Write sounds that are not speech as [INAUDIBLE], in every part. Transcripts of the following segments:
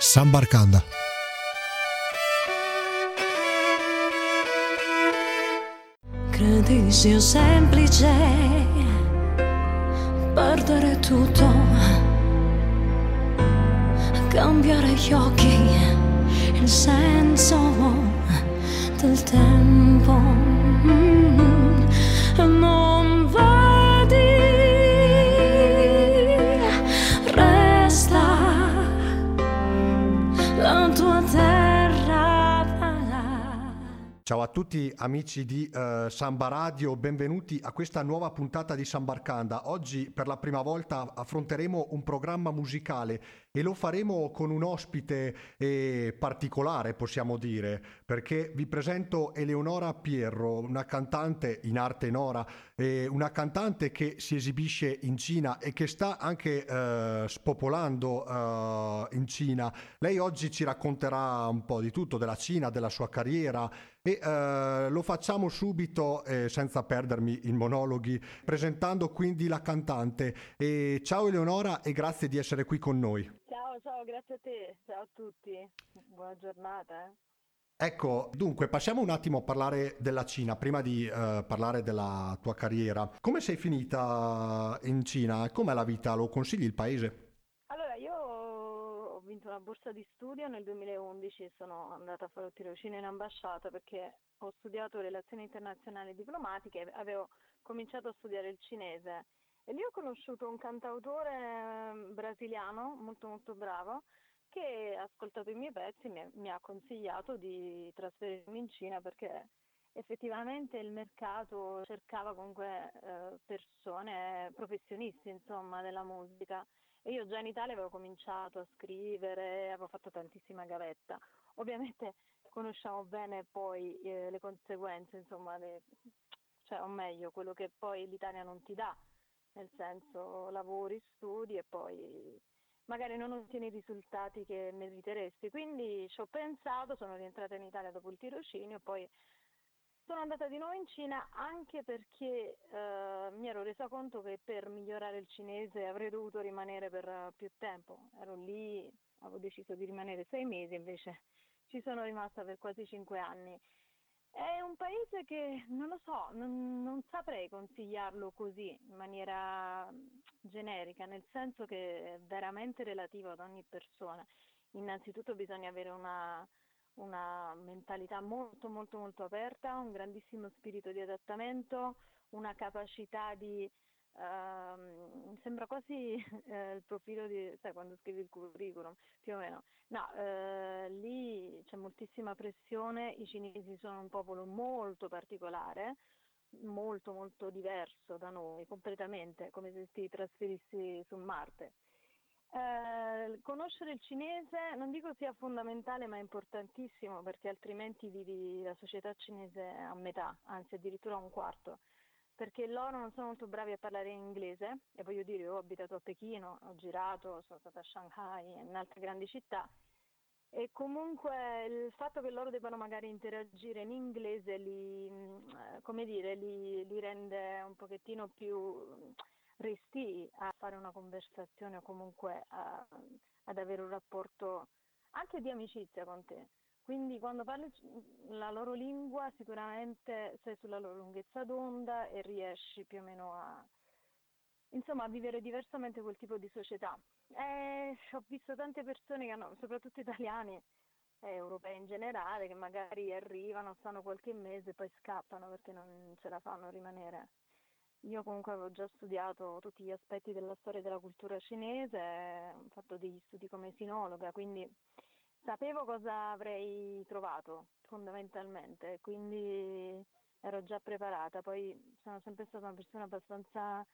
Sambarcanda. Credi sia semplice perdere tutto, cambiare gli occhi, il senso del tempo. A tutti amici di eh, Samba Radio, benvenuti a questa nuova puntata di Sambarcanda. Oggi per la prima volta affronteremo un programma musicale e lo faremo con un ospite eh, particolare, possiamo dire, perché vi presento Eleonora Pierro, una cantante in arte nora, eh, una cantante che si esibisce in Cina e che sta anche eh, spopolando eh, in Cina. Lei oggi ci racconterà un po' di tutto, della Cina, della sua carriera e eh, lo facciamo subito eh, senza perdermi in monologhi, presentando quindi la cantante. E ciao Eleonora e grazie di essere qui con noi. Ciao, ciao, grazie a te, ciao a tutti, buona giornata. Eh. Ecco, dunque passiamo un attimo a parlare della Cina, prima di eh, parlare della tua carriera. Come sei finita in Cina? Com'è la vita? Lo consigli il paese? Vinto una borsa di studio nel 2011 e sono andata a fare un tirocinio in ambasciata perché ho studiato relazioni internazionali e diplomatiche e avevo cominciato a studiare il cinese. E lì ho conosciuto un cantautore eh, brasiliano molto molto bravo che ha ascoltato i miei pezzi e mi, ha consigliato di trasferirmi in Cina perché effettivamente il mercato cercava comunque eh, persone professionisti insomma della musica e io già in Italia avevo cominciato a scrivere, avevo fatto tantissima gavetta. Ovviamente conosciamo bene poi eh, le conseguenze, insomma, le, cioè, o meglio, quello che poi l'Italia non ti dà, nel senso lavori, studi e poi magari non ottieni i risultati che meriteresti. Quindi ci ho pensato, sono rientrata in Italia dopo il tirocinio poi sono andata di nuovo in Cina anche perché eh, mi ero resa conto che per migliorare il cinese avrei dovuto rimanere per uh, più tempo. Ero lì, avevo deciso di rimanere sei mesi, invece ci sono rimasta per quasi cinque anni. È un paese che non lo so, non, non saprei consigliarlo così in maniera generica, nel senso che è veramente relativo ad ogni persona. Innanzitutto bisogna avere una, una mentalità molto molto molto aperta, un grandissimo spirito di adattamento, una capacità di Uh, sembra quasi uh, [LAUGHS] il profilo di, sai, quando scrivi il curriculum, più o meno. No, uh, lì c'è moltissima pressione, i cinesi sono un popolo molto particolare, molto molto diverso da noi, completamente, come se ti trasferissi su Marte. Eh, conoscere il cinese non dico sia fondamentale ma è importantissimo perché altrimenti vivi la società cinese a metà, anzi addirittura a un quarto, perché loro non sono molto bravi a parlare in inglese e voglio dire, ho abitato a Pechino, ho girato, sono stata a Shanghai e in altre grandi città e comunque il fatto che loro debbano magari interagire in inglese li, eh, come dire, li, li rende un pochettino più resti a fare una conversazione o comunque a, ad avere un rapporto anche di amicizia con te. Quindi quando parli la loro lingua sicuramente sei sulla loro lunghezza d'onda e riesci più o meno a, insomma, a vivere diversamente quel tipo di società. E ho visto tante persone che hanno, soprattutto italiani e europei in generale, che magari arrivano, stanno qualche mese e poi scappano perché non ce la fanno rimanere. Io comunque avevo già studiato tutti gli aspetti della storia e della cultura cinese, ho fatto degli studi come sinologa, quindi sapevo cosa avrei trovato fondamentalmente, quindi ero già preparata, poi sono sempre stata una persona abbastanza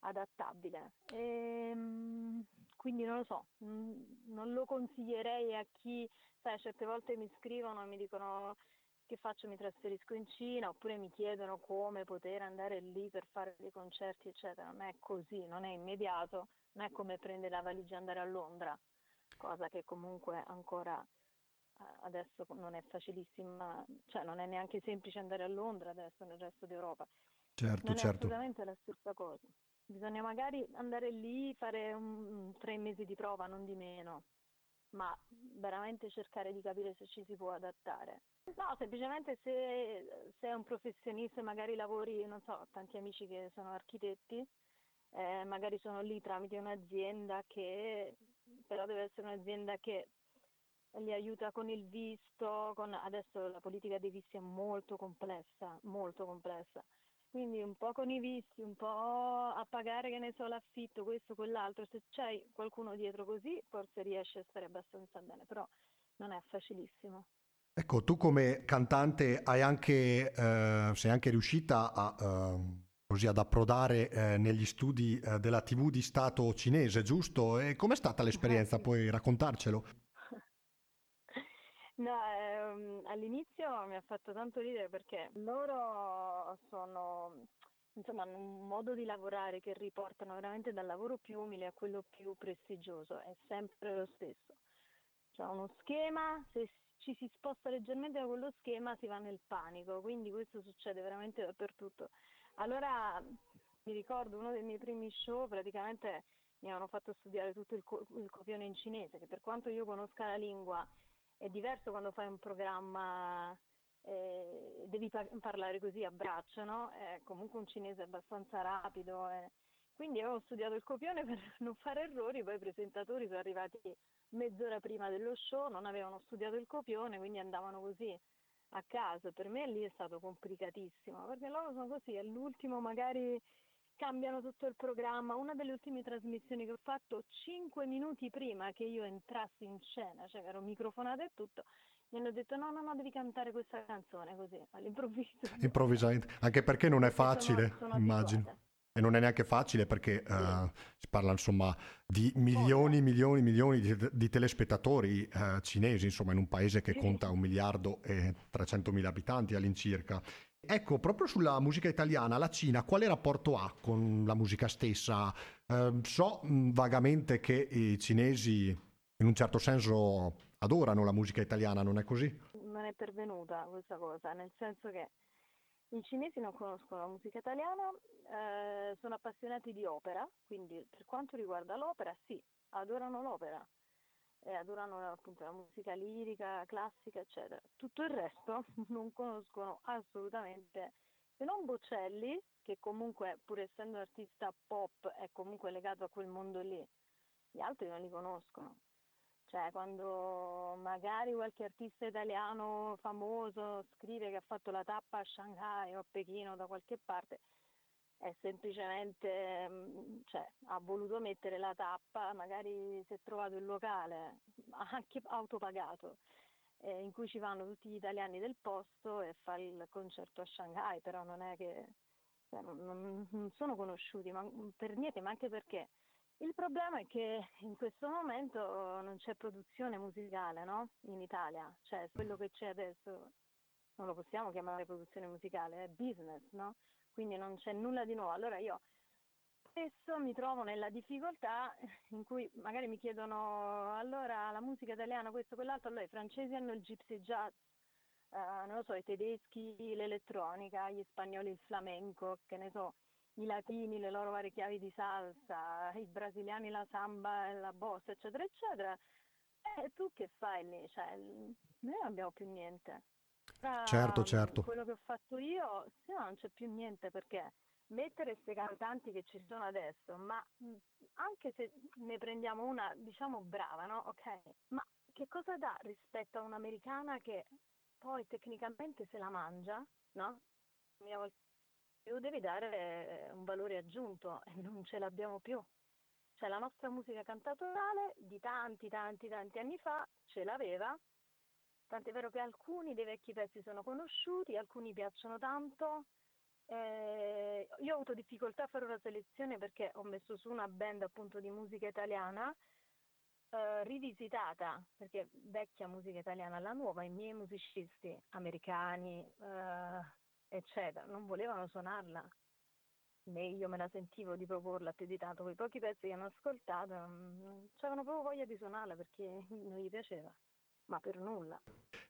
adattabile. E ehm, quindi non lo so, non lo consiglierei a chi, sai, certe volte mi scrivono e mi dicono che faccio? Mi trasferisco in Cina oppure mi chiedono come poter andare lì per fare dei concerti, eccetera. Non è così, non è immediato, non è come prendere la valigia e andare a Londra, cosa che comunque ancora eh, adesso non è facilissima, cioè non è neanche semplice andare a Londra adesso nel resto d'Europa. Certo, non certo. è assolutamente la stessa cosa. Bisogna magari andare lì, fare un, tre mesi di prova, non di meno. Ma veramente cercare di capire se ci si può adattare. No, semplicemente se sei un professionista e magari lavori, non so, tanti amici che sono architetti, eh, magari sono lì tramite un'azienda che però deve essere un'azienda che li aiuta con il visto, con... adesso la politica dei visti è molto complessa, molto complessa. Quindi un po' con i visti, un po' a pagare, che ne so, l'affitto, questo, quell'altro. Se c'hai qualcuno dietro così, forse riesci a stare abbastanza bene, però non è facilissimo. Ecco, tu come cantante hai anche, eh, sei anche riuscita a, eh, così ad approdare eh, negli studi eh, della TV di Stato cinese, giusto? E com'è stata l'esperienza? Eh, Puoi raccontarcelo? No, ehm, all'inizio mi ha fatto tanto ridere perché loro sono, insomma, hanno un modo di lavorare che riportano veramente dal lavoro più umile a quello più prestigioso, è sempre lo stesso. C'è uno schema, se ci si sposta leggermente da quello schema si va nel panico, quindi questo succede veramente dappertutto. Allora mi ricordo uno dei miei primi show, praticamente mi hanno fatto studiare tutto il, co- il copione in cinese, che per quanto io conosca la lingua è diverso quando fai un programma, eh, devi pa- parlare così a braccio, no? È comunque un cinese abbastanza rapido. Eh. Quindi avevo studiato il copione [LAUGHS] per non fare errori, poi i presentatori sono arrivati mezz'ora prima dello show, non avevano studiato il copione, quindi andavano così a caso. Per me lì è stato complicatissimo, perché loro sono così, all'ultimo magari cambiano tutto il programma. Una delle ultime trasmissioni che ho fatto, cinque minuti prima che io entrassi in scena, cioè ero microfonata e tutto, mi hanno detto no, no, no, devi cantare questa canzone così, all'improvviso. [LAUGHS] Improvvisamente, anche perché non è facile, sono, sono immagino. Abituata. E non è neanche facile perché sì. uh, si parla insomma di milioni, milioni, milioni di, di telespettatori uh, cinesi, insomma in un paese che sì. conta un miliardo e 300 mila abitanti all'incirca. Ecco, proprio sulla musica italiana, la Cina quale rapporto ha con la musica stessa? Eh, so vagamente che i cinesi in un certo senso adorano la musica italiana, non è così? Non è pervenuta questa cosa, nel senso che i cinesi non conoscono la musica italiana, eh, sono appassionati di opera, quindi per quanto riguarda l'opera, sì, adorano l'opera e adorano appunto la musica lirica, classica, eccetera. Tutto il resto [LAUGHS] non conoscono assolutamente, se non Bocelli, che comunque pur essendo un artista pop è comunque legato a quel mondo lì, gli altri non li conoscono. Cioè, quando magari qualche artista italiano famoso scrive che ha fatto la tappa a Shanghai o a Pechino da qualche parte, è semplicemente, mm, cioè, ha voluto mettere la tappa, magari si è trovato il locale, anche autopagato, eh, in cui ci vanno tutti gli italiani del posto e fa il concerto a Shanghai, però non è che cioè, non, non, sono conosciuti ma, per niente, ma anche perché il problema è che in questo momento non c'è produzione musicale no? in Italia, cioè quello che c'è adesso non lo possiamo chiamare produzione musicale, è business, no? Quindi non c'è nulla di nuovo. Allora io spesso mi trovo nella difficoltà in cui magari mi chiedono allora la musica italiana, questo, quell'altro, allora i francesi hanno il gypsy jazz, uh, non lo so, i tedeschi l'elettronica, gli spagnoli il flamenco, che ne so, i latini le loro varie chiavi di salsa, i brasiliani la samba e la bossa, eccetera, eccetera. E tu che fai lì? Cioè, noi non abbiamo più niente. Tra certo, certo. Quello che ho fatto io, sì, no, non c'è più niente perché mettere queste cantanti che ci sono adesso, ma anche se ne prendiamo una, diciamo, brava, no? Ok, ma che cosa dà rispetto a un'americana che poi tecnicamente se la mangia, no? Più devi dare un valore aggiunto e non ce l'abbiamo più. Cioè la nostra musica cantatorale di tanti, tanti, tanti anni fa ce l'aveva, Tant'è vero che alcuni dei vecchi pezzi sono conosciuti, alcuni piacciono tanto. Eh, io ho avuto difficoltà a fare una selezione perché ho messo su una band appunto di musica italiana eh, rivisitata, perché vecchia musica italiana, la nuova, i miei musicisti americani, eh, eccetera, non volevano suonarla. Né io me la sentivo di proporla più di tanto, quei pochi pezzi che hanno ascoltato non avevano proprio voglia di suonarla perché non gli piaceva. Ma per nulla.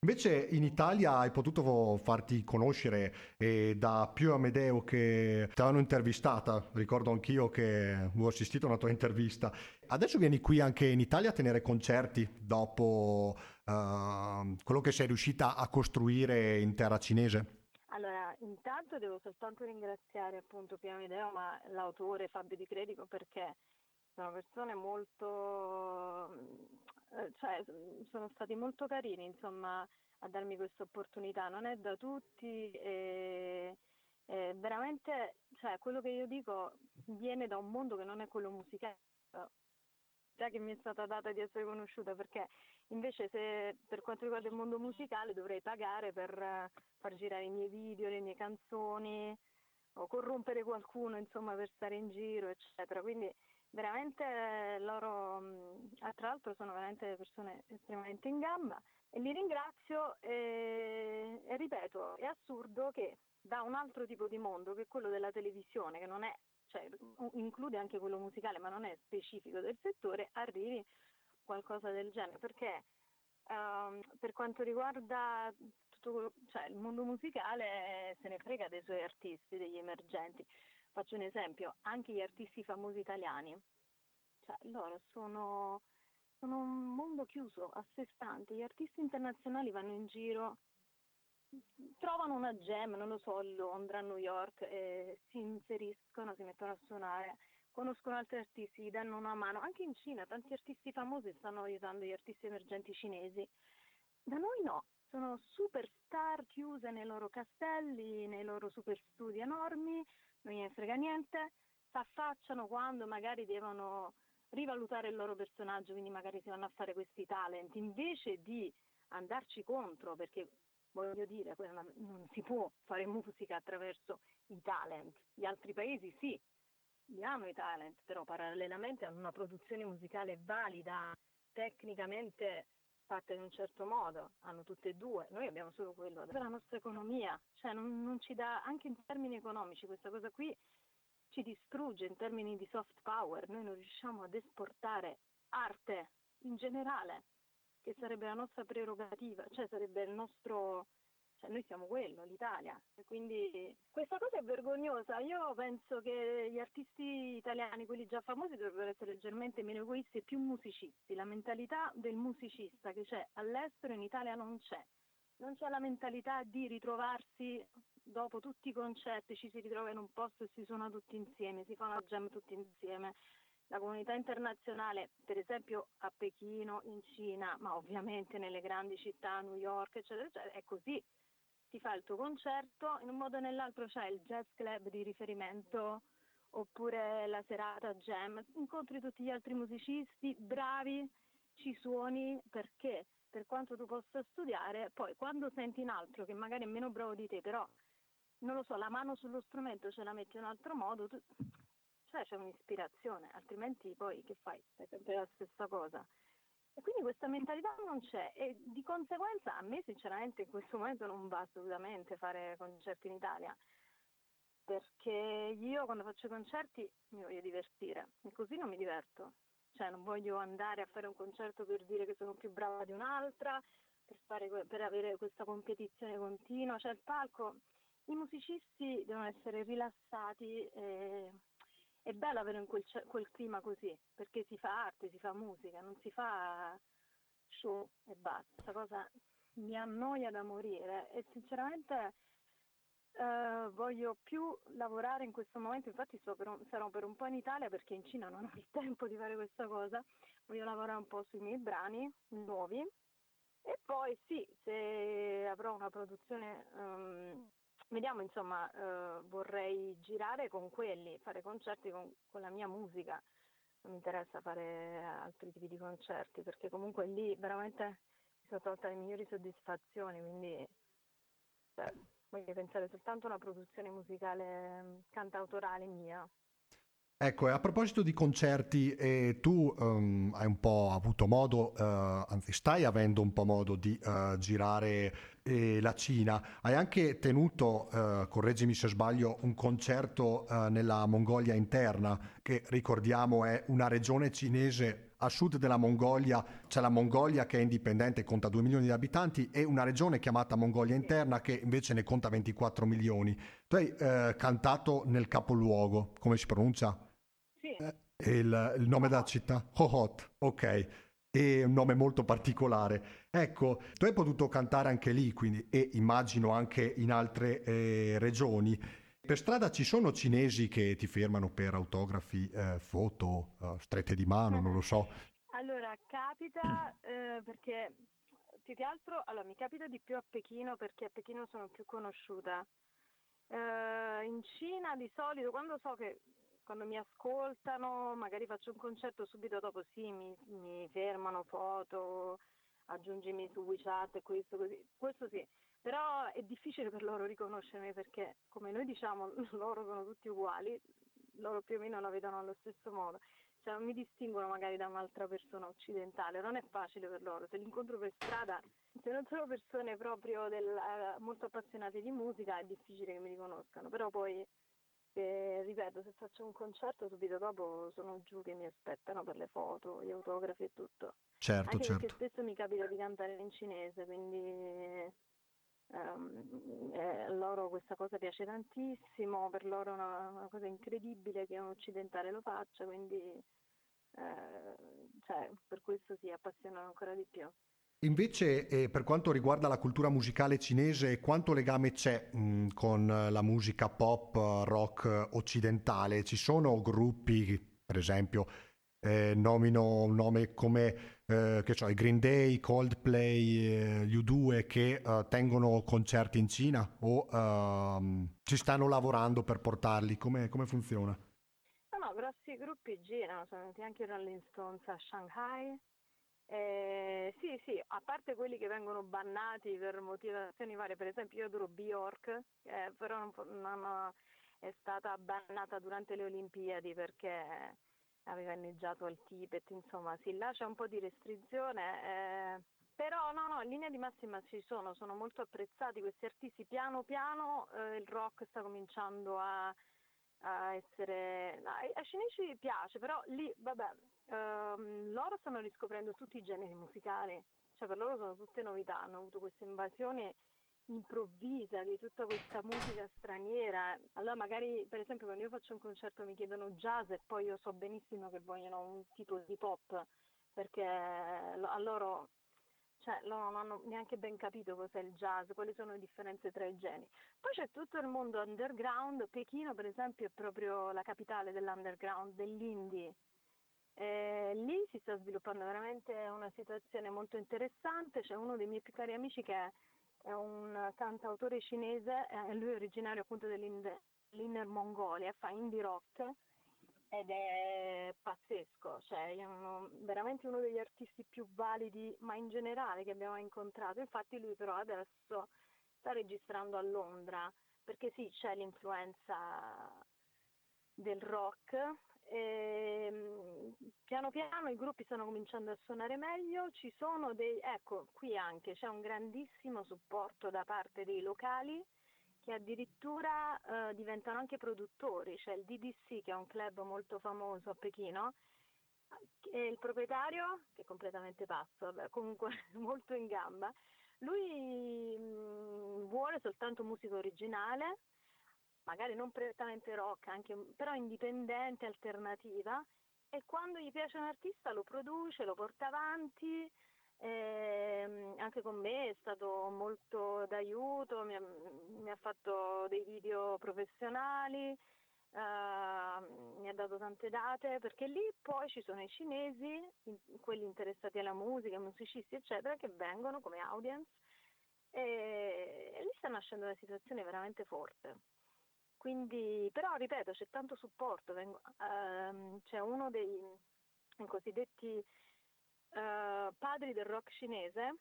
Invece in Italia hai potuto farti conoscere eh, da Pio Amedeo che ti avevano intervistata, ricordo anch'io che ho assistito a una tua intervista. Adesso vieni qui anche in Italia a tenere concerti dopo uh, quello che sei riuscita a costruire in terra cinese? Allora, intanto devo soltanto ringraziare appunto Pio Amedeo, ma l'autore Fabio Di Credico perché sono persone molto eh, cioè, sono stati molto carini insomma, a darmi questa opportunità, non è da tutti e, e veramente cioè, quello che io dico viene da un mondo che non è quello musicale. Che mi è stata data di essere conosciuta perché invece se per quanto riguarda il mondo musicale dovrei pagare per far girare i miei video, le mie canzoni o corrompere qualcuno insomma per stare in giro eccetera. Quindi veramente loro, tra l'altro sono veramente persone estremamente in gamba e li ringrazio e, e ripeto, è assurdo che da un altro tipo di mondo che è quello della televisione, che non è, cioè, include anche quello musicale ma non è specifico del settore, arrivi qualcosa del genere, perché um, per quanto riguarda tutto, cioè, il mondo musicale se ne frega dei suoi artisti, degli emergenti. Faccio un esempio, anche gli artisti famosi italiani, cioè loro sono, sono un mondo chiuso, a sé stante, gli artisti internazionali vanno in giro, trovano una gem, non lo so, a Londra, a New York, e si inseriscono, si mettono a suonare, conoscono altri artisti, gli danno una mano, anche in Cina tanti artisti famosi stanno aiutando gli artisti emergenti cinesi, da noi no, sono superstar chiuse nei loro castelli, nei loro super studi enormi, non gliene frega niente, si affacciano quando magari devono rivalutare il loro personaggio, quindi magari si vanno a fare questi talent, invece di andarci contro, perché voglio dire, non si può fare musica attraverso i talent, gli altri paesi sì, hanno i talent, però parallelamente hanno una produzione musicale valida, tecnicamente fatta in un certo modo, hanno tutte e due, noi abbiamo solo quello la nostra economia, cioè non, non ci dà, anche in termini economici, questa cosa qui ci distrugge in termini di soft power, noi non riusciamo ad esportare arte in generale, che sarebbe la nostra prerogativa, cioè sarebbe il nostro, cioè noi siamo quello, l'Italia. Quindi questa cosa è vergognosa. Io penso che gli artisti italiani, quelli già famosi, dovrebbero essere leggermente meno egoisti e più musicisti. La mentalità del musicista che c'è all'estero in Italia non c'è. Non c'è la mentalità di ritrovarsi dopo tutti i concerti, ci si ritrova in un posto e si suona tutti insieme, si fa una jam tutti insieme. La comunità internazionale, per esempio a Pechino, in Cina, ma ovviamente nelle grandi città, New York, eccetera, eccetera, è così ti fa il tuo concerto, in un modo o nell'altro c'è il jazz club di riferimento oppure la serata jam, incontri tutti gli altri musicisti bravi, ci suoni perché per quanto tu possa studiare, poi quando senti un altro che magari è meno bravo di te, però non lo so, la mano sullo strumento ce la metti in un altro modo, tu, cioè c'è un'ispirazione, altrimenti poi che fai? Fai sempre la stessa cosa. E quindi questa mentalità non c'è e di conseguenza a me sinceramente in questo momento non va assolutamente fare concerti in Italia perché io quando faccio concerti mi voglio divertire e così non mi diverto. Cioè non voglio andare a fare un concerto per dire che sono più brava di un'altra, per, fare, per avere questa competizione continua. Cioè il palco, i musicisti devono essere rilassati e è bello avere quel, quel, clima così, perché si fa arte, si fa musica, non si fa show e basta. Questa cosa mi annoia da morire e sinceramente eh, voglio più lavorare in questo momento, infatti per un, sarò per un po' in Italia perché in Cina non ho il [LAUGHS] tempo di fare questa cosa, voglio lavorare un po' sui miei brani nuovi. E poi sì, se avrò una produzione um, Vediamo, insomma, eh, vorrei girare con quelli, fare concerti con, con, la mia musica. Non mi interessa fare altri tipi di concerti perché comunque lì veramente mi sono tolta le migliori soddisfazioni, quindi cioè, voglio pensare soltanto a una produzione musicale cantautorale mia. Ecco, a proposito di concerti, eh, tu um, hai un po' avuto modo, uh, anzi stai avendo un po' modo di uh, girare eh, la Cina. Hai anche tenuto, uh, correggimi se sbaglio, un concerto nella Mongolia interna, che ricordiamo è una regione cinese a sud della Mongolia. C'è la Mongolia che è indipendente, conta 2 milioni di abitanti, e una regione chiamata Mongolia interna che invece ne conta 24 milioni. Tu hai cantato nel capoluogo, come si pronuncia? Sì. il, il nome della città? Hohot, ok. È un nome molto particolare. Ecco, tu hai potuto cantare anche lì, quindi, e immagino anche in altre eh, regioni. Per strada ci sono cinesi che ti fermano per autografi, eh, foto, eh, strette di mano, non lo so. Allora, capita eh, perché più che altro, allora, mi capita di più a Pechino perché a Pechino sono più conosciuta. Eh, in Cina di solito, quando so che quando mi ascoltano, magari faccio un concerto subito dopo, sì, mi, mi fermano foto, aggiungimi su WeChat, questo così, questo sì, però è difficile per loro riconoscermi perché come noi diciamo [LAUGHS] loro sono tutti uguali, loro più o meno la vedono allo stesso modo, cioè non mi distinguono magari da un'altra persona occidentale, non è facile per loro, se li incontro per strada, se non sono persone proprio del, eh, molto appassionate di musica è difficile che mi riconoscano, però poi perché ripeto se faccio un concerto subito dopo sono giù che mi aspettano per le foto, gli autografi e tutto. Certo, Anche certo. perché spesso mi capita di cantare in cinese, quindi um, eh, loro questa cosa piace tantissimo, per loro è una, una cosa incredibile che un occidentale lo faccia, quindi eh, cioè, per questo si appassionano ancora di più. Invece, eh, per quanto riguarda la cultura musicale cinese, quanto legame c'è mh, con la musica pop, rock occidentale? Ci sono gruppi, per esempio, eh, nomino un nome come eh, che so, i Green Day, Coldplay, eh, gli U2 che eh, tengono concerti in Cina o ehm, ci stanno lavorando per portarli? Come, come funziona? No, no, grossi gruppi girano, sono venuti anche i Rolling Stones a Shanghai eh, sì, sì, a parte quelli che vengono bannati per motivazioni varie, per esempio io adoro Bjork, eh, però non, non, è stata bannata durante le Olimpiadi perché aveva inneggiato al Tibet, insomma sì, là c'è un po' di restrizione, eh, però no, no, in linea di massima ci sono, sono molto apprezzati questi artisti, piano piano eh, il rock sta cominciando a, a essere... ai, ai cinesi piace, però lì, vabbè, ehm, loro stanno riscoprendo tutti i generi musicali, cioè per loro sono tutte novità, hanno avuto questa invasione improvvisa di tutta questa musica straniera. Allora magari per esempio quando io faccio un concerto mi chiedono jazz e poi io so benissimo che vogliono un tipo di pop perché a loro cioè loro non hanno neanche ben capito cos'è il jazz, quali sono le differenze tra i generi. Poi c'è tutto il mondo underground, Pechino per esempio è proprio la capitale dell'underground, dell'indie, eh, lì si sta sviluppando veramente una situazione molto interessante, c'è uno dei miei più cari amici che è, è un cantautore cinese, eh, lui è originario appunto dell'Inner Mongolia, fa indie rock ed è pazzesco, cioè è uno, veramente uno degli artisti più validi, ma in generale che abbiamo incontrato. Infatti lui però adesso sta registrando a Londra, perché sì, c'è l'influenza del rock, e, ehm, piano piano i gruppi stanno cominciando a suonare meglio, ci sono dei, ecco, qui anche c'è un grandissimo supporto da parte dei locali che addirittura eh, diventano anche produttori, c'è il DDC che è un club molto famoso a Pechino, e il proprietario, che è completamente pazzo, vabbè, comunque [LAUGHS] molto in gamba, lui mh, mm, vuole soltanto musica originale, magari non prettamente rock, anche, però indipendente, alternativa, e quando gli piace un artista lo produce, lo porta avanti, eh, anche con me è stato molto d'aiuto, mi ha, mi ha fatto dei video professionali, eh, mi ha dato tante date, perché lì poi ci sono i cinesi, quelli interessati alla musica, musicisti eccetera, che vengono come audience e, e lì sta nascendo una situazione veramente forte. Quindi, però ripeto, c'è tanto supporto, vengo, ehm, c'è uno dei cosiddetti eh, padri del rock cinese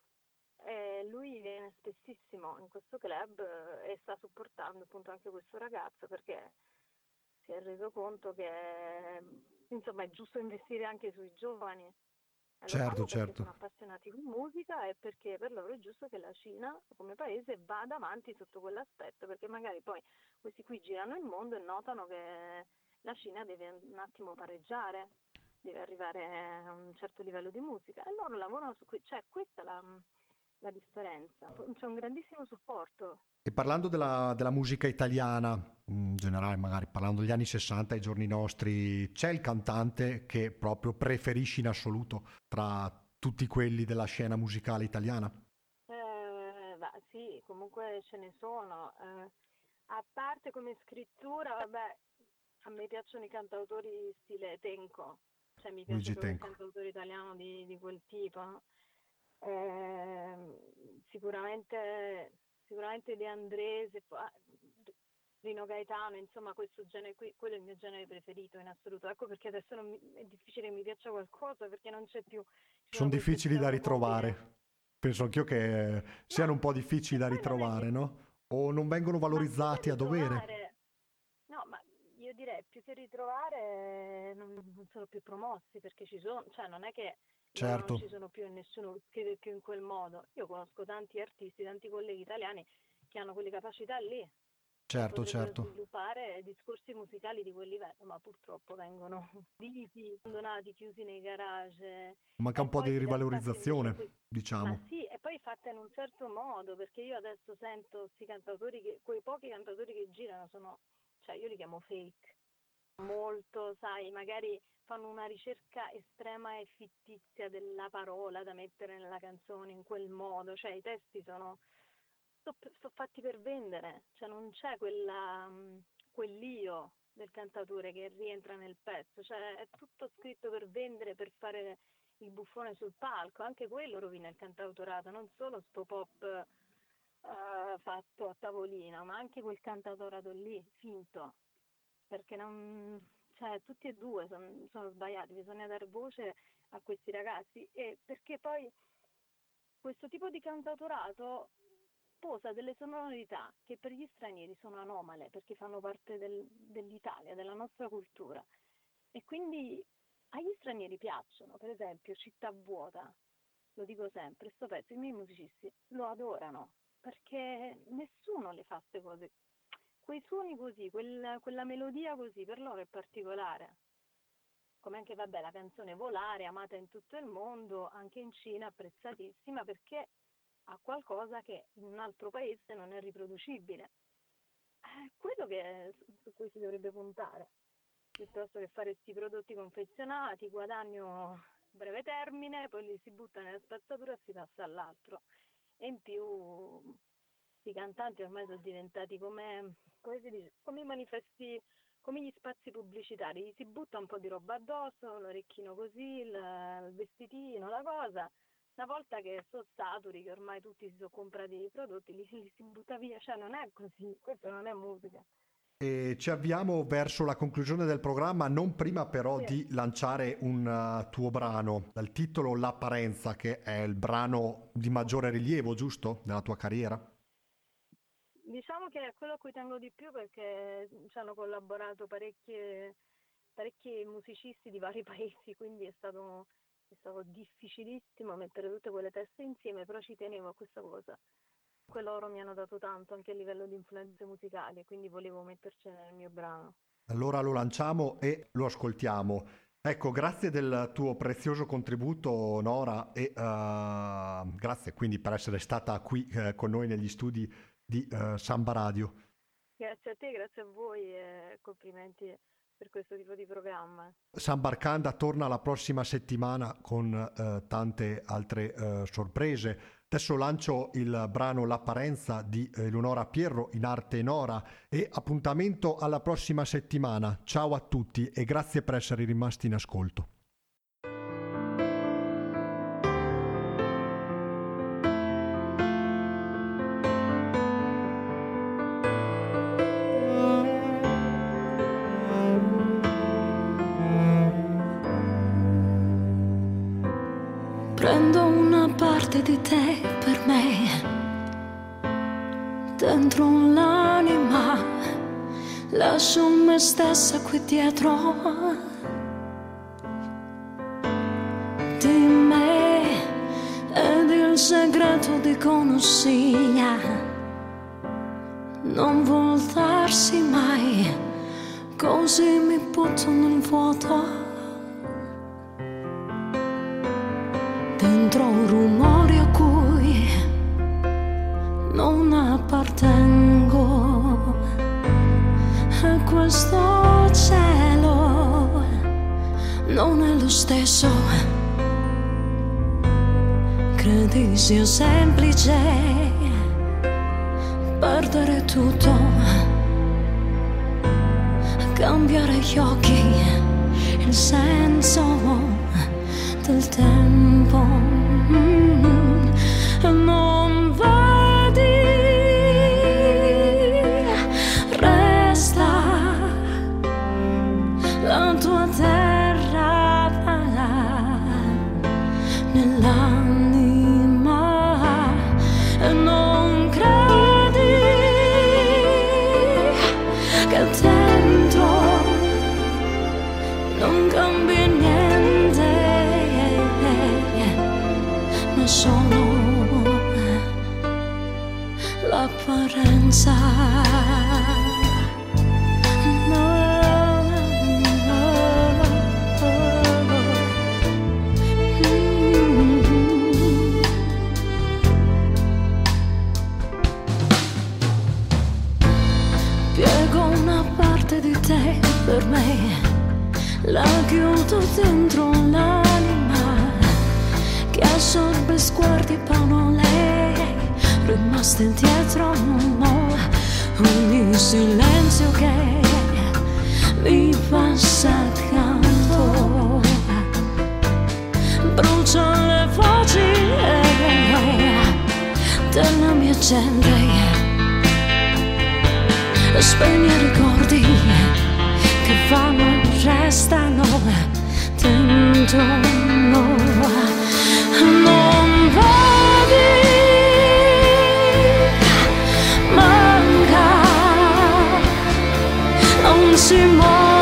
e lui viene spessissimo in questo club eh, e sta supportando appunto anche questo ragazzo perché si è reso conto che insomma è giusto investire anche sui giovani. Lo Certo, certo. sono appassionati di musica e perché per loro è giusto che la Cina come paese vada avanti sotto quell'aspetto, perché magari poi questi qui girano il mondo e notano che la Cina deve un attimo pareggiare, deve arrivare a un certo livello di musica e loro lavorano su questo, cioè questa è la, la differenza, c'è un grandissimo supporto. E parlando della, della musica italiana, in generale, magari parlando degli anni 60 ai giorni nostri, c'è il cantante che proprio preferisci in assoluto tra tutti quelli della scena musicale italiana? Eh, beh, sì, comunque ce ne sono. eh. a parte come scrittura, vabbè, a me piacciono i cantautori stile Tenco, cioè mi piace Luigi Tenco. cantautore italiano di, di quel tipo. Ehm, sicuramente, sicuramente De André, poi- Rino Gaetano, insomma questo genere qui, quello è il mio genere preferito in assoluto. Ecco perché adesso mi- è difficile che mi piaccia qualcosa perché non c'è più. Sono difficili da ritrovare. Penso anch'io che siano un po' difficili da ritrovare, no? O non vengono valorizzati a dovere. ritrovare- No, ma io direi più che ritrovare non, non sono più promossi perché ci sono, cioè non è che Certo. non ci sono più e nessuno scrive più in quel modo. Io conosco tanti artisti, tanti colleghi italiani che hanno quelle capacità lì, Certo, certo. sviluppare discorsi musicali di quel livello, ma purtroppo vengono [LAUGHS] divisi, abbandonati, chiusi nei garage. Manca E un po' di rivalorizzazione, que- Ma diciamo. sì, e poi fatta in un certo modo, perché io adesso sento quei pochi cantautori che girano sono, cioè io li chiamo fake, molto, sai, magari fanno una ricerca estrema e fittizia della parola da mettere nella canzone in quel modo, cioè i testi sono, sono fatti per vendere, cioè non c'è quella, quell'io del cantautore che rientra nel pezzo, cioè è tutto scritto per vendere, per fare il buffone sul palco, anche quello rovina il cantautorato, non solo sto pop fatto a tavolino, ma anche quel cantautorato lì, finto, perché non, cioè, tutti e due son- sono sbagliati, bisogna dare voce a questi ragazzi. E perché poi questo tipo di cantautorato posa delle sonorità che per gli stranieri sono anomale perché fanno parte del- dell'Italia, della nostra cultura. E quindi agli stranieri piacciono, per esempio Città vuota, lo dico sempre, sto pezzo i miei musicisti lo adorano perché nessuno le fa queste cose. Quei suoni così, quel- quella melodia così, per loro è particolare. Come anche, vabbè, la canzone Volare, amata in tutto il mondo, anche in Cina, apprezzatissima perché ha qualcosa che in un altro paese non è riproducibile. È quello che, su cui si dovrebbe puntare, piuttosto che fare questi prodotti confezionati, guadagno breve termine, poi li si butta nella spazzatura e si passa all'altro. E in più i cantanti ormai sono diventati come, come dice, come i manifesti, come gli spazi pubblicitari, si butta un po' di roba addosso, l'orecchino così, il, il vestitino, la cosa. Una volta che sono saturi, che ormai tutti si sono comprati i prodotti, li, li si butta via, cioè non è così, questa non è musica. E ci avviamo verso la conclusione del programma, non prima però di lanciare un uh, tuo brano, dal titolo L'apparenza, che è il brano di maggiore rilievo, giusto, nella tua carriera? Diciamo che è quello a cui tengo di più perché ci hanno collaborato parecchie, parecchi musicisti di vari [LAUGHS] paesi, quindi è stato, è stato difficilissimo mettere tutte quelle teste insieme, però ci tenevo a questa cosa. Loro mi hanno dato tanto anche a livello di influenze musicali, quindi volevo mettercene nel mio brano. Allora lo lanciamo e lo ascoltiamo. Ecco, grazie del tuo prezioso contributo, Nora, e uh, grazie quindi per essere stata qui uh, con noi negli studi di uh, Samba Radio. Grazie a te, grazie a voi e complimenti per questo tipo di programma. Sambarcanda torna la prossima settimana con tante altre sorprese. Adesso lancio il brano L'apparenza di Eleonora Pierro in arte Nora e appuntamento alla prossima settimana. Ciao a tutti e grazie per essere rimasti in ascolto. Dietro. Di me ed il segreto dicono sia non voltarsi mai così mi butto nel vuoto lo stesso. Credi sia semplice perdere tutto cambiare gli occhi il senso del tempo. Mm, non vedi sguardi e parole rimaste indietro, no, ogni silenzio che mi passa accanto brucia le voci della mia gente spegne i ricordi che vanno e restano dentro noi. Non non si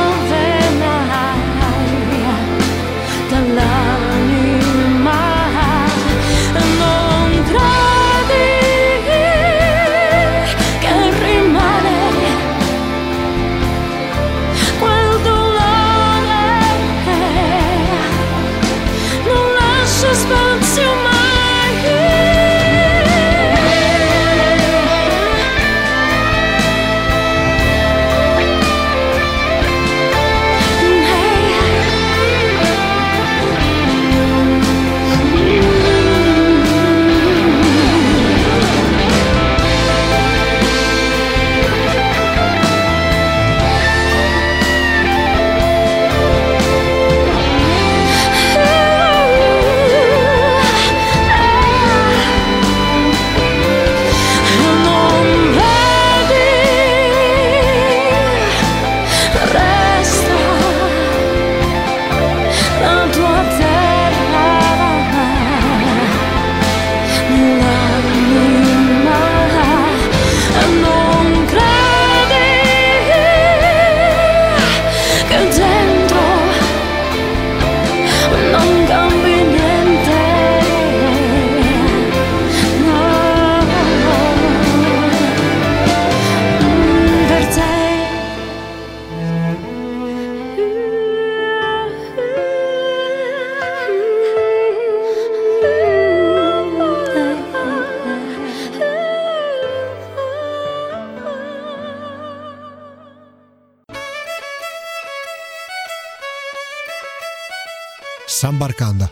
Sambarcanda.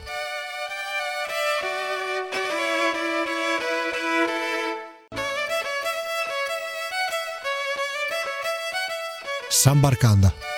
Sambarcanda.